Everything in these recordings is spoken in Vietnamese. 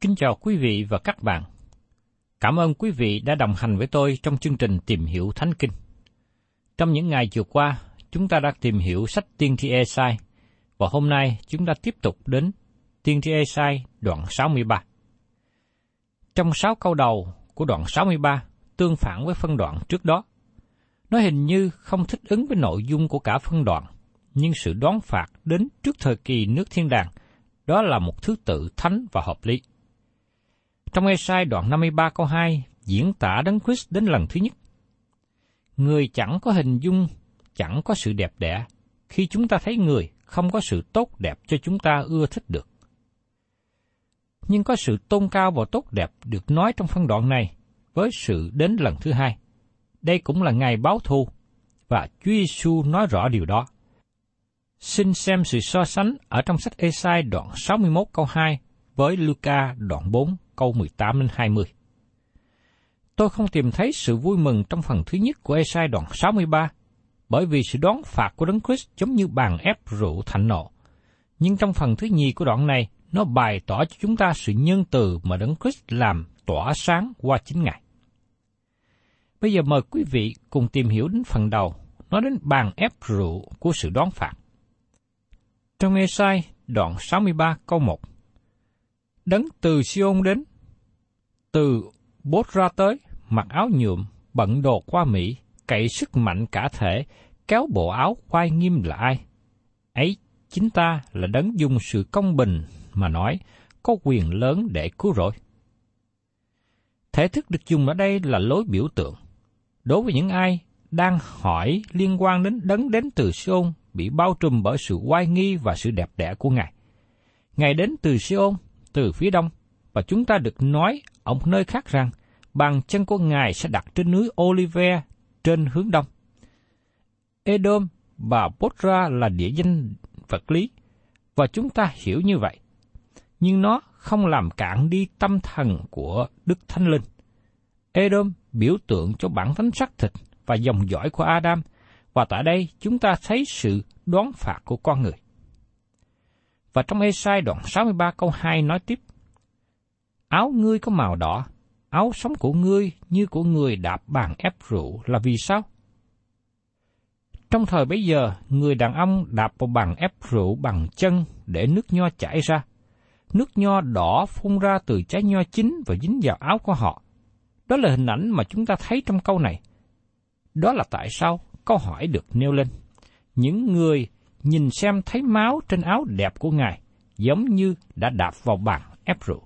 Kính chào quý vị và các bạn. Cảm ơn quý vị đã đồng hành với tôi trong chương trình Tìm hiểu Thánh Kinh. Trong những ngày vừa qua, chúng ta đã tìm hiểu sách Tiên tri Esai, và hôm nay chúng ta tiếp tục đến Tiên tri Esai đoạn 63. Trong sáu câu đầu của đoạn 63 tương phản với phân đoạn trước đó. Nó hình như không thích ứng với nội dung của cả phân đoạn, nhưng sự đoán phạt đến trước thời kỳ nước thiên đàng, đó là một thứ tự thánh và hợp lý. Trong Esai đoạn 53 câu 2 diễn tả Đấng Christ đến lần thứ nhất. Người chẳng có hình dung, chẳng có sự đẹp đẽ. Khi chúng ta thấy người, không có sự tốt đẹp cho chúng ta ưa thích được. Nhưng có sự tôn cao và tốt đẹp được nói trong phân đoạn này với sự đến lần thứ hai. Đây cũng là ngày báo thù, và Chúa Giêsu nói rõ điều đó. Xin xem sự so sánh ở trong sách Esai đoạn 61 câu 2 với Luca đoạn 4 câu 18 đến 20. Tôi không tìm thấy sự vui mừng trong phần thứ nhất của Esai đoạn 63, bởi vì sự đón phạt của Đấng Christ giống như bàn ép rượu thạnh nộ. Nhưng trong phần thứ nhì của đoạn này, nó bày tỏ cho chúng ta sự nhân từ mà Đấng Christ làm tỏa sáng qua chính Ngài. Bây giờ mời quý vị cùng tìm hiểu đến phần đầu, nói đến bàn ép rượu của sự đón phạt. Trong Esai đoạn 63 câu 1 Đấng từ Siôn đến, từ Bốt ra tới, mặc áo nhuộm, bận đồ qua Mỹ, cậy sức mạnh cả thể, kéo bộ áo khoai nghiêm là ai? Ấy, chính ta là đấng dùng sự công bình mà nói, có quyền lớn để cứu rỗi. Thể thức được dùng ở đây là lối biểu tượng. Đối với những ai đang hỏi liên quan đến đấng đến từ Siôn bị bao trùm bởi sự oai nghi và sự đẹp đẽ của Ngài. Ngài đến từ Siôn, từ phía đông, và chúng ta được nói ở một nơi khác rằng bàn chân của Ngài sẽ đặt trên núi Olive trên hướng đông. Edom và Botra là địa danh vật lý, và chúng ta hiểu như vậy. Nhưng nó không làm cạn đi tâm thần của Đức Thánh Linh. Edom biểu tượng cho bản thánh sắc thịt và dòng dõi của Adam, và tại đây chúng ta thấy sự đoán phạt của con người. Và trong Esai đoạn 63 câu 2 nói tiếp, Áo ngươi có màu đỏ, áo sống của ngươi như của người đạp bàn ép rượu là vì sao? Trong thời bấy giờ, người đàn ông đạp vào bàn ép rượu bằng chân để nước nho chảy ra, nước nho đỏ phun ra từ trái nho chín và dính vào áo của họ. Đó là hình ảnh mà chúng ta thấy trong câu này. Đó là tại sao câu hỏi được nêu lên. Những người nhìn xem thấy máu trên áo đẹp của Ngài, giống như đã đạp vào bàn ép rượu.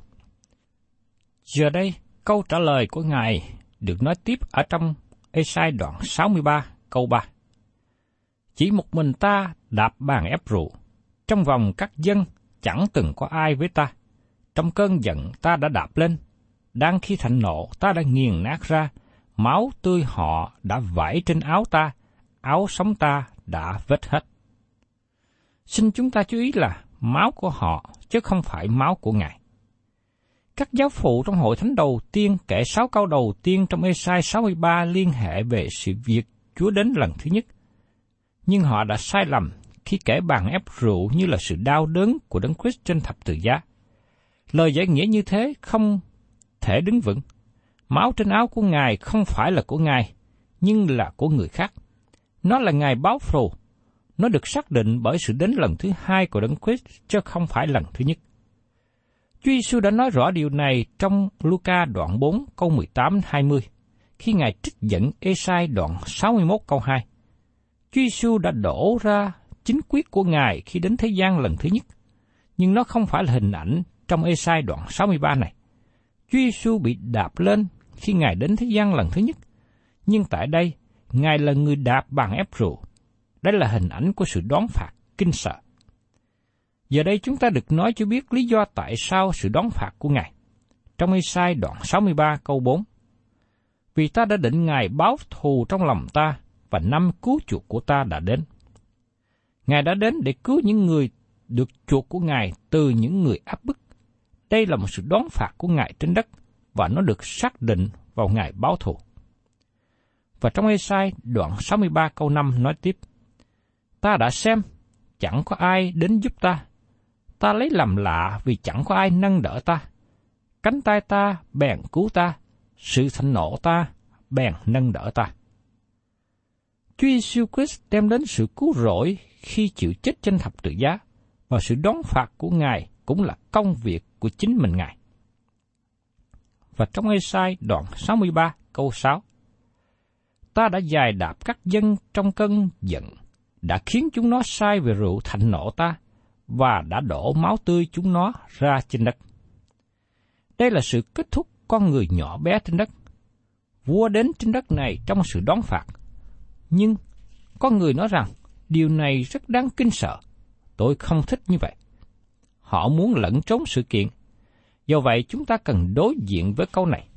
Giờ đây, câu trả lời của Ngài được nói tiếp ở trong Esai đoạn 63 câu 3. Chỉ một mình ta đạp bàn ép rượu, trong vòng các dân chẳng từng có ai với ta. Trong cơn giận ta đã đạp lên, đang khi thạnh nộ ta đã nghiền nát ra, máu tươi họ đã vải trên áo ta, áo sống ta đã vết hết. Xin chúng ta chú ý là máu của họ chứ không phải máu của Ngài. Các giáo phụ trong hội thánh đầu tiên kể sáu câu đầu tiên trong Esai 63 liên hệ về sự việc Chúa đến lần thứ nhất. Nhưng họ đã sai lầm khi kể bàn ép rượu như là sự đau đớn của Đấng Christ trên thập tự giá. Lời giải nghĩa như thế không thể đứng vững. Máu trên áo của Ngài không phải là của Ngài, nhưng là của người khác. Nó là Ngài báo thù. Nó được xác định bởi sự đến lần thứ hai của Đấng Christ, chứ không phải lần thứ nhất. Chúa Giêsu đã nói rõ điều này trong Luca đoạn 4 câu 18-20, khi Ngài trích dẫn Esai đoạn 61 câu 2. Chúa Giêsu đã đổ ra chính quyết của Ngài khi đến thế gian lần thứ nhất, nhưng nó không phải là hình ảnh trong Esai đoạn 63 này. Chúa Giêsu bị đạp lên khi Ngài đến thế gian lần thứ nhất, nhưng tại đây, Ngài là người đạp bằng ép rượu. Đây là hình ảnh của sự đón phạt kinh sợ. Giờ đây chúng ta được nói cho biết lý do tại sao sự đón phạt của Ngài. Trong Ê-sai đoạn 63 câu 4 Vì ta đã định Ngài báo thù trong lòng ta, và năm cứu chuộc của ta đã đến. Ngài đã đến để cứu những người được chuộc của Ngài từ những người áp bức. Đây là một sự đón phạt của Ngài trên đất, và nó được xác định vào Ngài báo thù. Và trong Ê-sai đoạn 63 câu 5 nói tiếp, Ta đã xem, chẳng có ai đến giúp ta, ta lấy làm lạ vì chẳng có ai nâng đỡ ta. Cánh tay ta bèn cứu ta, sự thịnh nộ ta bèn nâng đỡ ta. Chúa Giêsu Christ đem đến sự cứu rỗi khi chịu chết trên thập tự giá, và sự đón phạt của Ngài cũng là công việc của chính mình Ngài. Và trong Ê-sai đoạn 63 câu 6 Ta đã dài đạp các dân trong cơn giận, đã khiến chúng nó sai về rượu thạnh nộ ta, và đã đổ máu tươi chúng nó ra trên đất. Đây là sự kết thúc con người nhỏ bé trên đất. Vua đến trên đất này trong sự đón phạt. Nhưng có người nói rằng điều này rất đáng kinh sợ. Tôi không thích như vậy. Họ muốn lẫn trốn sự kiện. Do vậy chúng ta cần đối diện với câu này.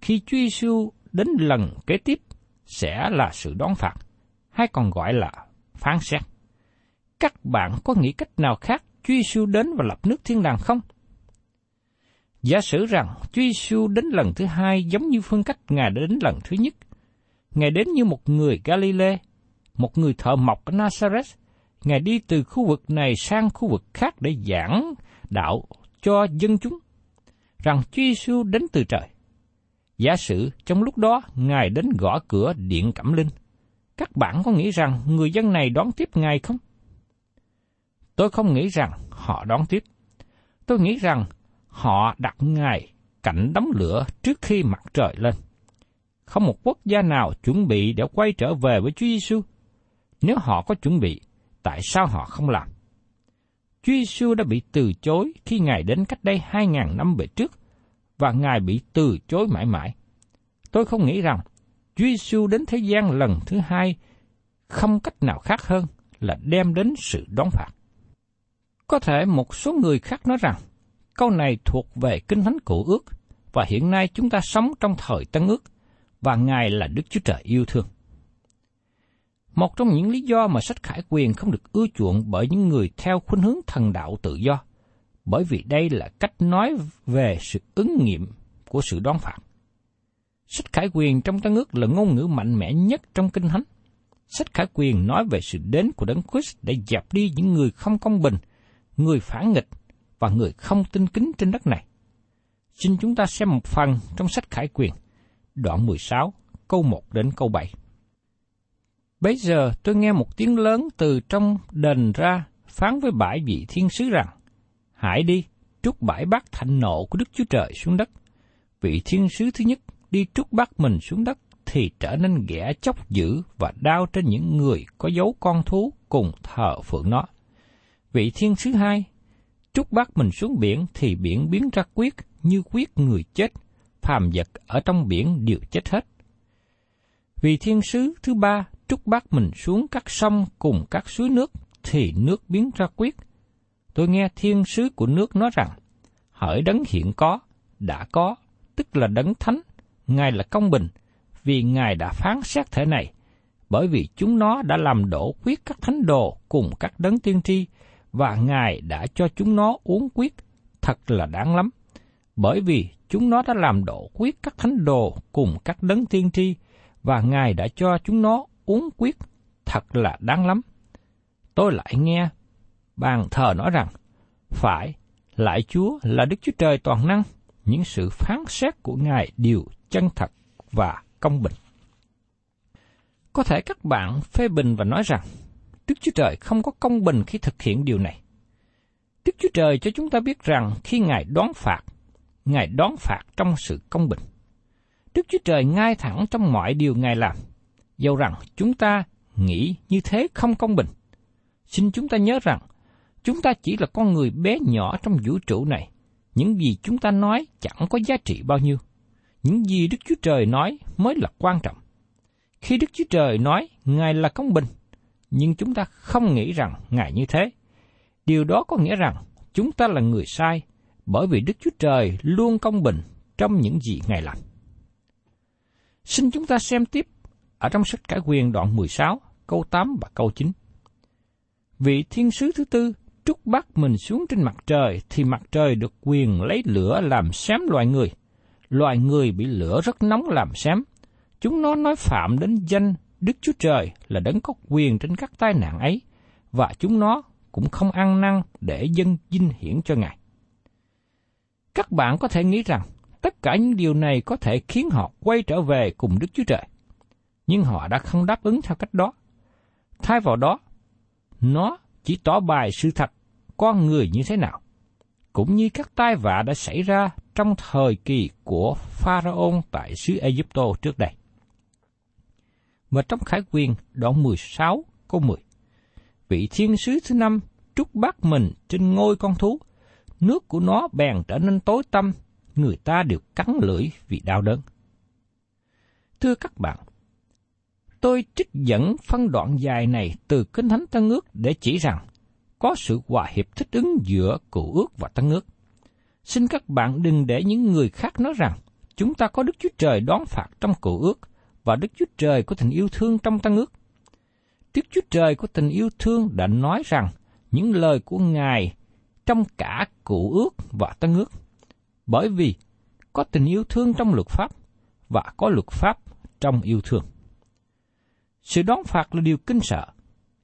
Khi Chúa Giêsu đến lần kế tiếp sẽ là sự đón phạt, hay còn gọi là phán xét các bạn có nghĩ cách nào khác Chúa Giêsu đến và lập nước thiên đàng không? Giả sử rằng Chúa Giêsu đến lần thứ hai giống như phương cách Ngài đã đến lần thứ nhất. Ngài đến như một người Galilee, một người thợ mộc ở Nazareth. Ngài đi từ khu vực này sang khu vực khác để giảng đạo cho dân chúng. Rằng Chúa Giêsu đến từ trời. Giả sử trong lúc đó Ngài đến gõ cửa điện Cẩm Linh. Các bạn có nghĩ rằng người dân này đón tiếp Ngài không? Tôi không nghĩ rằng họ đón tiếp. Tôi nghĩ rằng họ đặt Ngài cạnh đống lửa trước khi mặt trời lên. Không một quốc gia nào chuẩn bị để quay trở về với Chúa Giêsu. Nếu họ có chuẩn bị, tại sao họ không làm? Chúa Giêsu đã bị từ chối khi Ngài đến cách đây hai ngàn năm về trước, và Ngài bị từ chối mãi mãi. Tôi không nghĩ rằng Chúa Giêsu đến thế gian lần thứ hai không cách nào khác hơn là đem đến sự đón phạt. Có thể một số người khác nói rằng, câu này thuộc về Kinh Thánh Cổ ước, và hiện nay chúng ta sống trong thời Tân ước, và Ngài là Đức Chúa Trời yêu thương. Một trong những lý do mà sách khải quyền không được ưa chuộng bởi những người theo khuynh hướng thần đạo tự do, bởi vì đây là cách nói về sự ứng nghiệm của sự đoán phạt. Sách khải quyền trong Tân ước là ngôn ngữ mạnh mẽ nhất trong Kinh Thánh. Sách khải quyền nói về sự đến của Đấng Christ để dẹp đi những người không công bình người phản nghịch và người không tin kính trên đất này. Xin chúng ta xem một phần trong sách Khải Quyền, đoạn 16, câu 1 đến câu 7. Bây giờ tôi nghe một tiếng lớn từ trong đền ra phán với bãi vị thiên sứ rằng, Hãy đi, trút bãi bát thạnh nộ của Đức Chúa Trời xuống đất. Vị thiên sứ thứ nhất đi trút bắt mình xuống đất thì trở nên ghẻ chóc dữ và đau trên những người có dấu con thú cùng thờ phượng nó. Vị thiên sứ hai trút bắt mình xuống biển thì biển biến ra quyết như quyết người chết, phàm vật ở trong biển đều chết hết. vị thiên sứ thứ ba trút bắt mình xuống các sông cùng các suối nước thì nước biến ra quyết. Tôi nghe thiên sứ của nước nói rằng, hỡi đấng hiện có, đã có, tức là đấng thánh, Ngài là công bình, vì Ngài đã phán xét thể này, bởi vì chúng nó đã làm đổ quyết các thánh đồ cùng các đấng tiên tri, và Ngài đã cho chúng nó uống quyết, thật là đáng lắm. Bởi vì chúng nó đã làm đổ quyết các thánh đồ cùng các đấng tiên tri, và Ngài đã cho chúng nó uống quyết, thật là đáng lắm. Tôi lại nghe bàn thờ nói rằng, phải, lại Chúa là Đức Chúa Trời toàn năng, những sự phán xét của Ngài đều chân thật và công bình. Có thể các bạn phê bình và nói rằng, Đức Chúa Trời không có công bình khi thực hiện điều này. Đức Chúa Trời cho chúng ta biết rằng khi Ngài đoán phạt, Ngài đoán phạt trong sự công bình. Đức Chúa Trời ngay thẳng trong mọi điều Ngài làm, dầu rằng chúng ta nghĩ như thế không công bình. Xin chúng ta nhớ rằng, chúng ta chỉ là con người bé nhỏ trong vũ trụ này. Những gì chúng ta nói chẳng có giá trị bao nhiêu. Những gì Đức Chúa Trời nói mới là quan trọng. Khi Đức Chúa Trời nói Ngài là công bình, nhưng chúng ta không nghĩ rằng Ngài như thế. Điều đó có nghĩa rằng chúng ta là người sai, bởi vì Đức Chúa Trời luôn công bình trong những gì Ngài làm. Xin chúng ta xem tiếp ở trong sách Cải Quyền đoạn 16, câu 8 và câu 9. Vị thiên sứ thứ tư trút bắt mình xuống trên mặt trời thì mặt trời được quyền lấy lửa làm xém loài người. Loài người bị lửa rất nóng làm xém. Chúng nó nói phạm đến danh Đức Chúa Trời là đấng có quyền trên các tai nạn ấy, và chúng nó cũng không ăn năn để dân dinh hiển cho Ngài. Các bạn có thể nghĩ rằng tất cả những điều này có thể khiến họ quay trở về cùng Đức Chúa Trời. Nhưng họ đã không đáp ứng theo cách đó. Thay vào đó, nó chỉ tỏ bài sự thật con người như thế nào, cũng như các tai vạ đã xảy ra trong thời kỳ của pharaon tại xứ Egypto trước đây. Và trong Khải Quyền đoạn 16 câu 10, vị thiên sứ thứ năm trút bắt mình trên ngôi con thú, nước của nó bèn trở nên tối tăm, người ta đều cắn lưỡi vì đau đớn. Thưa các bạn, tôi trích dẫn phân đoạn dài này từ Kinh Thánh Tân Ước để chỉ rằng có sự hòa hiệp thích ứng giữa cựu ước và tân ước. Xin các bạn đừng để những người khác nói rằng chúng ta có Đức Chúa Trời đón phạt trong cựu ước và Đức Chúa Trời có tình yêu thương trong tân ước. Đức Chúa Trời có tình yêu thương đã nói rằng những lời của Ngài trong cả cựu ước và tân ước. Bởi vì có tình yêu thương trong luật pháp và có luật pháp trong yêu thương. Sự đón phạt là điều kinh sợ,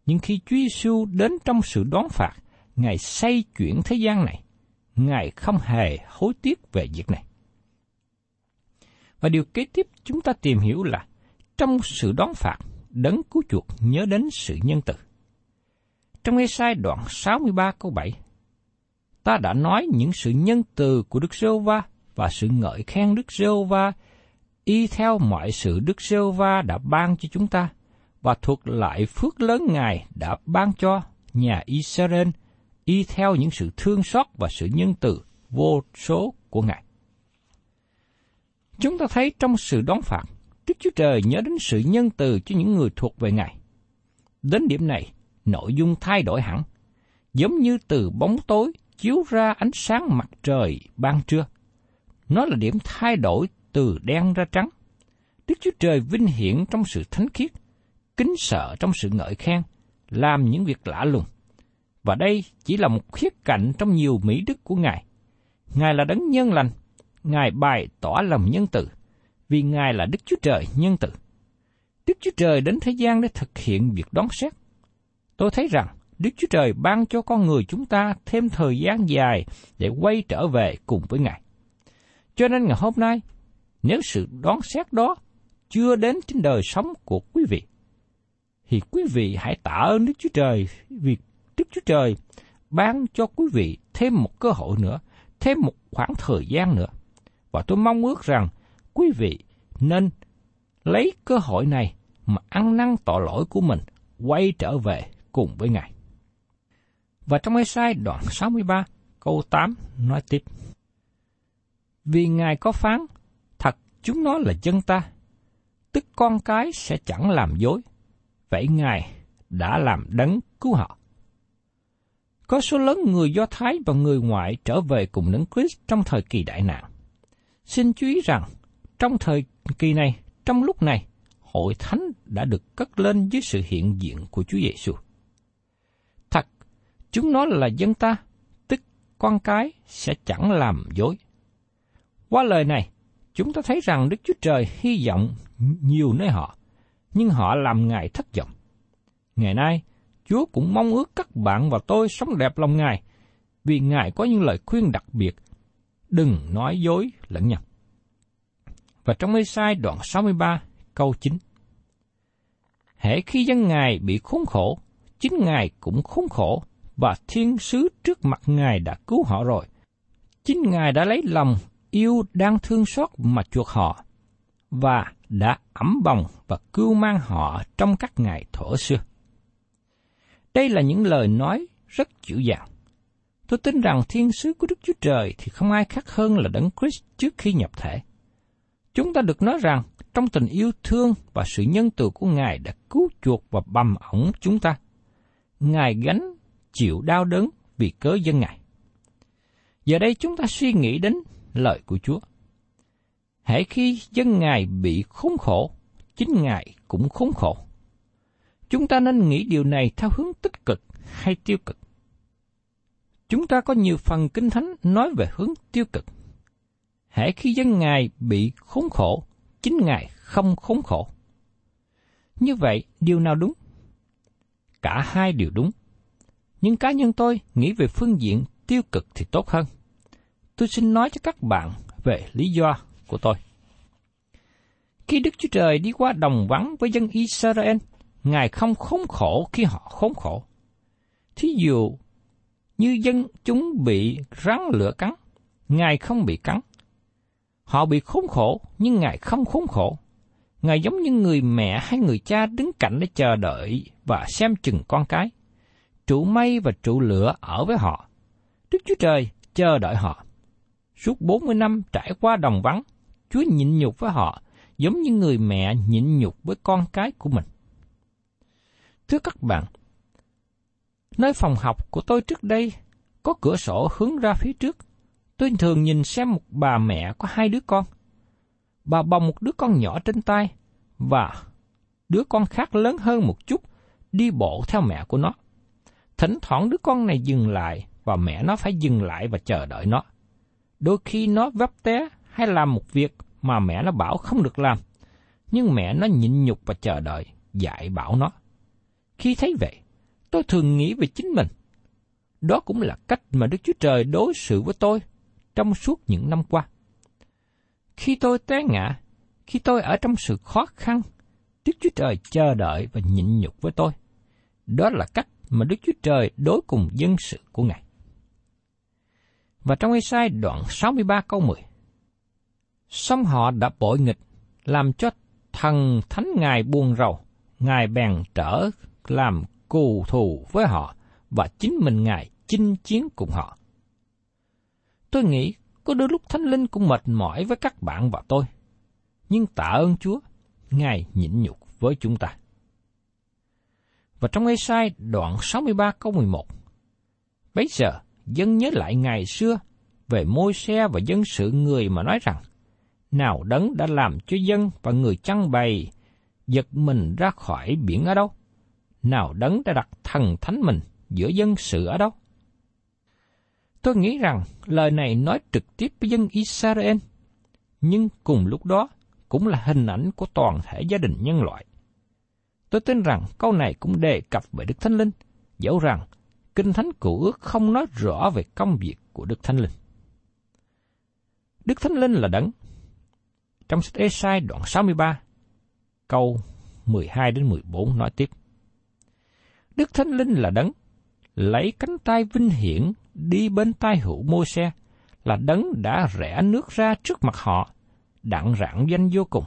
nhưng khi Chúa Giêsu đến trong sự đón phạt, Ngài xây chuyển thế gian này. Ngài không hề hối tiếc về việc này. Và điều kế tiếp chúng ta tìm hiểu là trong sự đón phạt, đấng cứu chuộc nhớ đến sự nhân từ. Trong nghe sai đoạn 63 câu 7, ta đã nói những sự nhân từ của Đức giê va và sự ngợi khen Đức giê va y theo mọi sự Đức giê va đã ban cho chúng ta và thuật lại phước lớn Ngài đã ban cho nhà Israel y theo những sự thương xót và sự nhân từ vô số của Ngài. Chúng ta thấy trong sự đón phạt, Đức Chúa Trời nhớ đến sự nhân từ cho những người thuộc về Ngài. Đến điểm này, nội dung thay đổi hẳn, giống như từ bóng tối chiếu ra ánh sáng mặt trời ban trưa. Nó là điểm thay đổi từ đen ra trắng. Đức Chúa Trời vinh hiển trong sự thánh khiết, kính sợ trong sự ngợi khen, làm những việc lạ lùng. Và đây chỉ là một khía cạnh trong nhiều mỹ đức của Ngài. Ngài là đấng nhân lành, Ngài bày tỏ lòng nhân từ, vì Ngài là Đức Chúa Trời nhân từ. Đức Chúa Trời đến thế gian để thực hiện việc đón xét. Tôi thấy rằng Đức Chúa Trời ban cho con người chúng ta thêm thời gian dài để quay trở về cùng với Ngài. Cho nên ngày hôm nay, nếu sự đón xét đó chưa đến trên đời sống của quý vị, thì quý vị hãy tạ ơn Đức Chúa Trời vì Đức Chúa Trời ban cho quý vị thêm một cơ hội nữa thêm một khoảng thời gian nữa. Và tôi mong ước rằng quý vị nên lấy cơ hội này mà ăn năn tội lỗi của mình quay trở về cùng với Ngài. Và trong Ê-sai đoạn 63 câu 8 nói tiếp. Vì Ngài có phán, thật chúng nó là dân ta, tức con cái sẽ chẳng làm dối. Vậy Ngài đã làm đấng cứu họ. Có số lớn người Do Thái và người ngoại trở về cùng đấng Christ trong thời kỳ đại nạn. Xin chú ý rằng, trong thời kỳ này, trong lúc này, hội thánh đã được cất lên dưới sự hiện diện của Chúa Giêsu. Thật, chúng nó là dân ta, tức con cái sẽ chẳng làm dối. Qua lời này, chúng ta thấy rằng Đức Chúa Trời hy vọng nhiều nơi họ, nhưng họ làm Ngài thất vọng. Ngày nay, Chúa cũng mong ước các bạn và tôi sống đẹp lòng Ngài, vì Ngài có những lời khuyên đặc biệt, đừng nói dối lẫn nhau. Và trong Ê-sai đoạn 63, câu 9. Hễ khi dân Ngài bị khốn khổ, chính Ngài cũng khốn khổ, và thiên sứ trước mặt Ngài đã cứu họ rồi. Chính Ngài đã lấy lòng yêu đang thương xót mà chuộc họ, và đã ẩm bồng và cưu mang họ trong các ngày thổ xưa. Đây là những lời nói rất dịu dàng. Tôi tin rằng thiên sứ của Đức Chúa Trời thì không ai khác hơn là Đấng Christ trước khi nhập thể. Chúng ta được nói rằng trong tình yêu thương và sự nhân từ của Ngài đã cứu chuộc và bầm ổng chúng ta. Ngài gánh chịu đau đớn vì cớ dân Ngài. Giờ đây chúng ta suy nghĩ đến lời của Chúa. Hãy khi dân Ngài bị khốn khổ, chính Ngài cũng khốn khổ. Chúng ta nên nghĩ điều này theo hướng tích cực hay tiêu cực. Chúng ta có nhiều phần kinh thánh nói về hướng tiêu cực. Hãy khi dân Ngài bị khốn khổ, chính Ngài không khốn khổ. Như vậy, điều nào đúng? Cả hai đều đúng. Nhưng cá nhân tôi nghĩ về phương diện tiêu cực thì tốt hơn. Tôi xin nói cho các bạn về lý do của tôi. Khi Đức Chúa Trời đi qua đồng vắng với dân Israel, Ngài không khốn khổ khi họ khốn khổ. Thí dụ, như dân chúng bị rắn lửa cắn, Ngài không bị cắn. Họ bị khốn khổ, nhưng Ngài không khốn khổ. Ngài giống như người mẹ hay người cha đứng cạnh để chờ đợi và xem chừng con cái. Trụ mây và trụ lửa ở với họ. Đức Chúa Trời chờ đợi họ. Suốt 40 năm trải qua đồng vắng, Chúa nhịn nhục với họ, giống như người mẹ nhịn nhục với con cái của mình. Thưa các bạn, nơi phòng học của tôi trước đây có cửa sổ hướng ra phía trước. Tôi thường nhìn xem một bà mẹ có hai đứa con. Bà bồng một đứa con nhỏ trên tay và đứa con khác lớn hơn một chút đi bộ theo mẹ của nó. Thỉnh thoảng đứa con này dừng lại và mẹ nó phải dừng lại và chờ đợi nó. Đôi khi nó vấp té hay làm một việc mà mẹ nó bảo không được làm, nhưng mẹ nó nhịn nhục và chờ đợi, dạy bảo nó. Khi thấy vậy, tôi thường nghĩ về chính mình. Đó cũng là cách mà Đức Chúa Trời đối xử với tôi trong suốt những năm qua. Khi tôi té ngã, khi tôi ở trong sự khó khăn, Đức Chúa Trời chờ đợi và nhịn nhục với tôi. Đó là cách mà Đức Chúa Trời đối cùng dân sự của Ngài. Và trong Ê-sai đoạn 63 câu 10, Xong họ đã bội nghịch, làm cho thần thánh Ngài buồn rầu, Ngài bèn trở làm cù thù với họ và chính mình Ngài chinh chiến cùng họ. Tôi nghĩ có đôi lúc Thánh Linh cũng mệt mỏi với các bạn và tôi. Nhưng tạ ơn Chúa, Ngài nhịn nhục với chúng ta. Và trong Ê-sai đoạn 63 câu 11, Bây giờ, dân nhớ lại ngày xưa về môi xe và dân sự người mà nói rằng, nào đấng đã làm cho dân và người chăn bày giật mình ra khỏi biển ở đâu? Nào đấng đã đặt thần thánh mình giữa dân sự ở đâu? Tôi nghĩ rằng lời này nói trực tiếp với dân Israel, nhưng cùng lúc đó cũng là hình ảnh của toàn thể gia đình nhân loại. Tôi tin rằng câu này cũng đề cập về Đức Thánh Linh, dẫu rằng Kinh Thánh Cựu Ước không nói rõ về công việc của Đức Thánh Linh. Đức Thánh Linh là đấng. Trong sách Esai đoạn 63, câu 12 đến 14 nói tiếp. Đức Thánh Linh là đấng, lấy cánh tay vinh hiển đi bên tai hữu mô xe, là đấng đã rẽ nước ra trước mặt họ, đặng rạng danh vô cùng.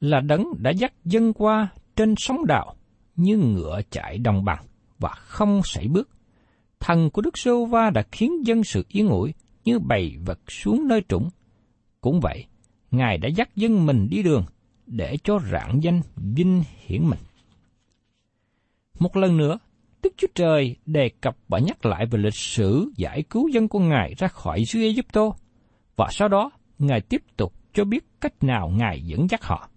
Là đấng đã dắt dân qua trên sóng đạo như ngựa chạy đồng bằng và không sảy bước. Thần của Đức Sô Va đã khiến dân sự yên ủi như bầy vật xuống nơi trũng. Cũng vậy, Ngài đã dắt dân mình đi đường để cho rạng danh vinh hiển mình. Một lần nữa, Đức Chúa Trời đề cập và nhắc lại về lịch sử giải cứu dân của Ngài ra khỏi xứ Ai Cập và sau đó Ngài tiếp tục cho biết cách nào Ngài dẫn dắt họ.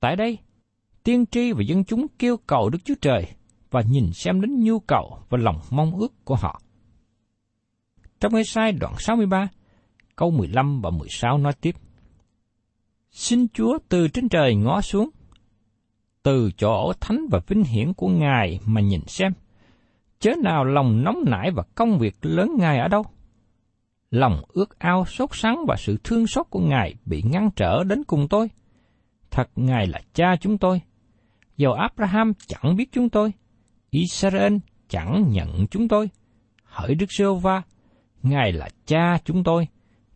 Tại đây, tiên tri và dân chúng kêu cầu Đức Chúa Trời và nhìn xem đến nhu cầu và lòng mong ước của họ. Trong Ê-sai đoạn 63, câu 15 và 16 nói tiếp. Xin Chúa từ trên trời ngó xuống, từ chỗ thánh và vinh hiển của Ngài mà nhìn xem, chớ nào lòng nóng nảy và công việc lớn Ngài ở đâu. Lòng ước ao sốt sắng và sự thương xót của Ngài bị ngăn trở đến cùng tôi. Thật Ngài là cha chúng tôi. Dầu Abraham chẳng biết chúng tôi, Israel chẳng nhận chúng tôi. Hỡi Đức Sơ va Ngài là cha chúng tôi,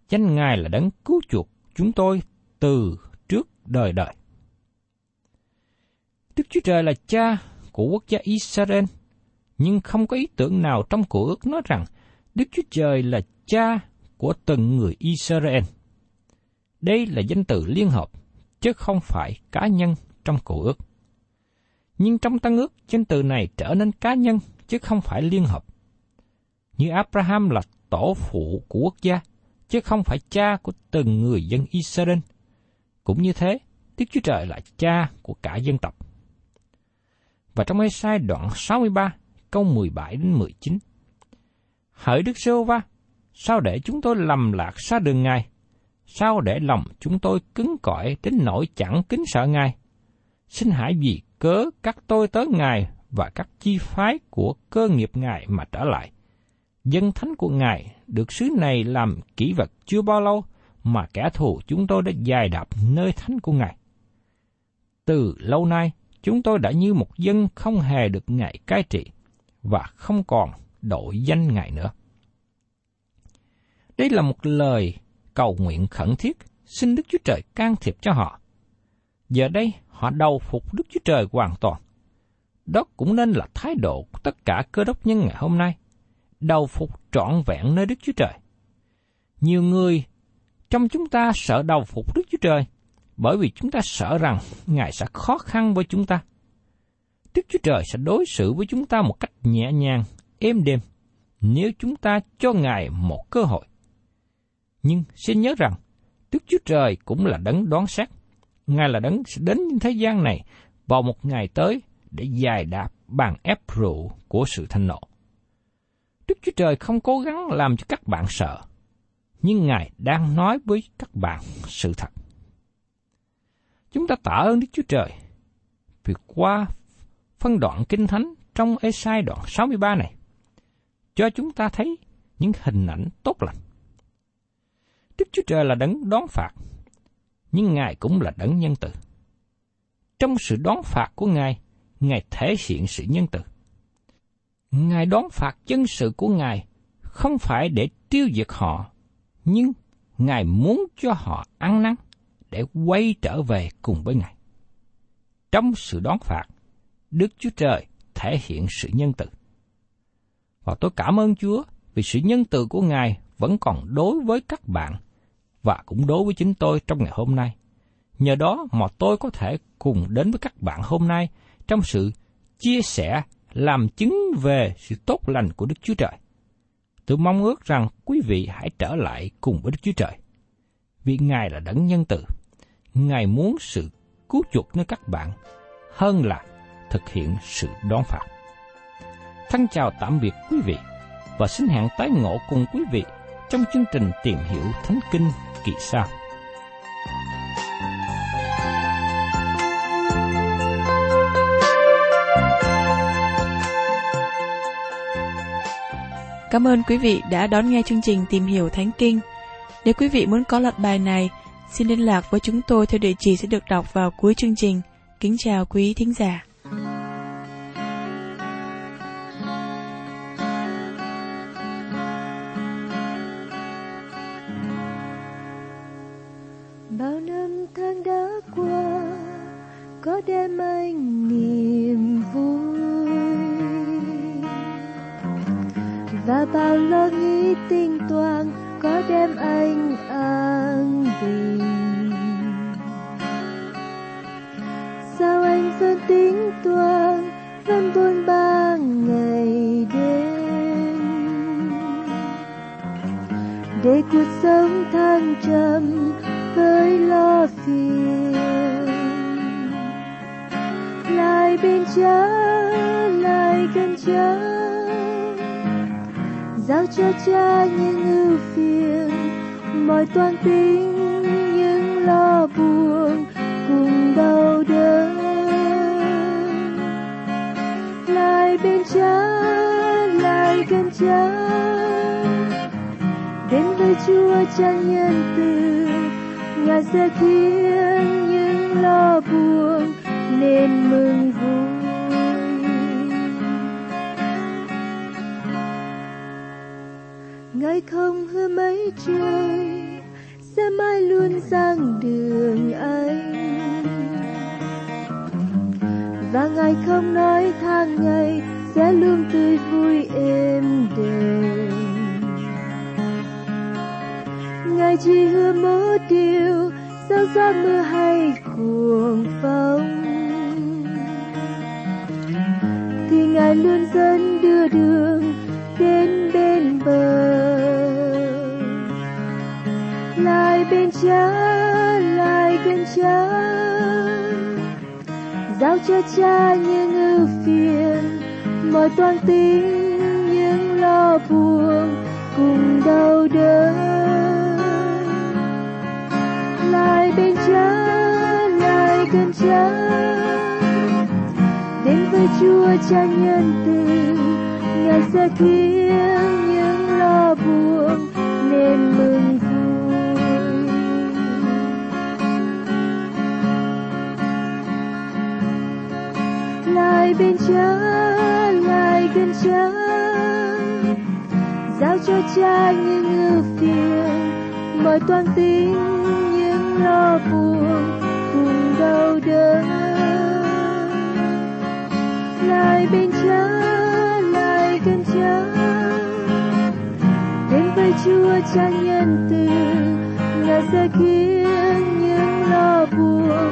danh Ngài là đấng cứu chuộc chúng tôi từ trước đời đời. Đức Chúa Trời là cha của quốc gia Israel, nhưng không có ý tưởng nào trong cổ ước nói rằng Đức Chúa Trời là cha của từng người Israel. Đây là danh từ liên hợp, chứ không phải cá nhân trong cổ ước. Nhưng trong tăng ước, danh từ này trở nên cá nhân, chứ không phải liên hợp. Như Abraham là tổ phụ của quốc gia, chứ không phải cha của từng người dân Israel. Cũng như thế, Đức Chúa Trời là cha của cả dân tộc. Và trong Ê-sai đoạn 63, câu 17 đến 19. Hỡi Đức Sô Va, sao để chúng tôi lầm lạc xa đường Ngài? Sao để lòng chúng tôi cứng cỏi đến nỗi chẳng kính sợ Ngài? Xin hãy vì cớ các tôi tới Ngài và các chi phái của cơ nghiệp Ngài mà trở lại. Dân thánh của Ngài được sứ này làm kỹ vật chưa bao lâu mà kẻ thù chúng tôi đã dài đạp nơi thánh của Ngài. Từ lâu nay, chúng tôi đã như một dân không hề được Ngài cai trị và không còn đội danh Ngài nữa. Đây là một lời cầu nguyện khẩn thiết, xin Đức Chúa Trời can thiệp cho họ. Giờ đây, họ đầu phục Đức Chúa Trời hoàn toàn. Đó cũng nên là thái độ của tất cả cơ đốc nhân ngày hôm nay, đầu phục trọn vẹn nơi Đức Chúa Trời. Nhiều người trong chúng ta sợ đầu phục Đức Chúa Trời, bởi vì chúng ta sợ rằng Ngài sẽ khó khăn với chúng ta. Đức Chúa Trời sẽ đối xử với chúng ta một cách nhẹ nhàng, êm đềm, nếu chúng ta cho Ngài một cơ hội. Nhưng xin nhớ rằng, Đức Chúa Trời cũng là đấng đoán xét. Ngài là đấng sẽ đến thế gian này vào một ngày tới để dài đạp bàn ép rượu của sự thanh nộ. Đức Chúa Trời không cố gắng làm cho các bạn sợ, nhưng Ngài đang nói với các bạn sự thật. Chúng ta tạ ơn Đức Chúa Trời vì qua phân đoạn kinh thánh trong Esai đoạn 63 này, cho chúng ta thấy những hình ảnh tốt lành. Đức Chúa Trời là đấng đón phạt, nhưng Ngài cũng là đấng nhân từ. Trong sự đón phạt của Ngài, Ngài thể hiện sự nhân từ. Ngài đón phạt chân sự của Ngài không phải để tiêu diệt họ, nhưng Ngài muốn cho họ ăn năn để quay trở về cùng với Ngài. Trong sự đón phạt, Đức Chúa Trời thể hiện sự nhân từ. Và tôi cảm ơn Chúa vì sự nhân từ của Ngài vẫn còn đối với các bạn và cũng đối với chính tôi trong ngày hôm nay. Nhờ đó mà tôi có thể cùng đến với các bạn hôm nay trong sự chia sẻ làm chứng về sự tốt lành của Đức Chúa Trời. Tôi mong ước rằng quý vị hãy trở lại cùng với Đức Chúa Trời. Vì Ngài là đấng nhân từ. Ngài muốn sự cứu chuộc nơi các bạn hơn là thực hiện sự đón phạt. Thân chào tạm biệt quý vị và xin hẹn tái ngộ cùng quý vị trong chương trình tìm hiểu Thánh Kinh kỳ sau. Cảm ơn quý vị đã đón nghe chương trình Tìm hiểu Thánh Kinh. Nếu quý vị muốn có loạt bài này, Xin liên lạc với chúng tôi theo địa chỉ sẽ được đọc vào cuối chương trình. Kính chào quý thính giả. Bao năm tháng đã qua, có đêm anh niềm vui và bao lo nghĩ tinh toàn có đêm anh thăng trầm với lo phiền. Lại bên cha lại gần cha giao cho cha những ưu phiền. Mọi toan tính chúa chẳng nhân từ ngài sẽ khiến những lo buồn nên mừng vui. Ngài không hứa mấy trời, sẽ mãi luôn sang đường anh và ngài không nói tháng ngày sẽ luôn tươi vui êm đềm. Ngài chỉ hứa một điều sao gió mưa hay cuồng phong. Thì ngài luôn dẫn đưa đường đến bên bờ. Lại bên cha, lại gần cha. Giao cho cha những ưu phiền, mọi toan tính, những lo buồn cùng đau đớn. Cha lại gần cha đến với chúa cha nhân từ, ngài sẽ khiến những lo buồn nên mừng vui lại bên cha lại gần cha giao cho cha những ưu phiền, mọi toan tính cho lo buồn cùng đau đớn lại bên cha lại gần cha đến với chúa cha nhân từ ngài sẽ khiến những lo buồn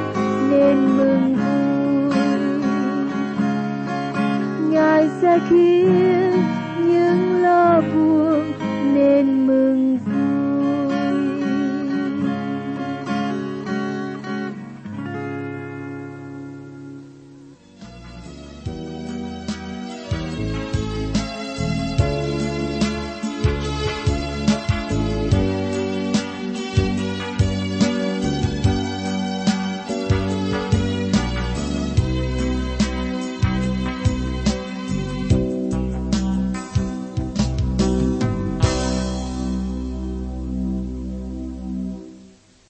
nên mừng vui ngài sẽ khiến những lo buồn nên mừng.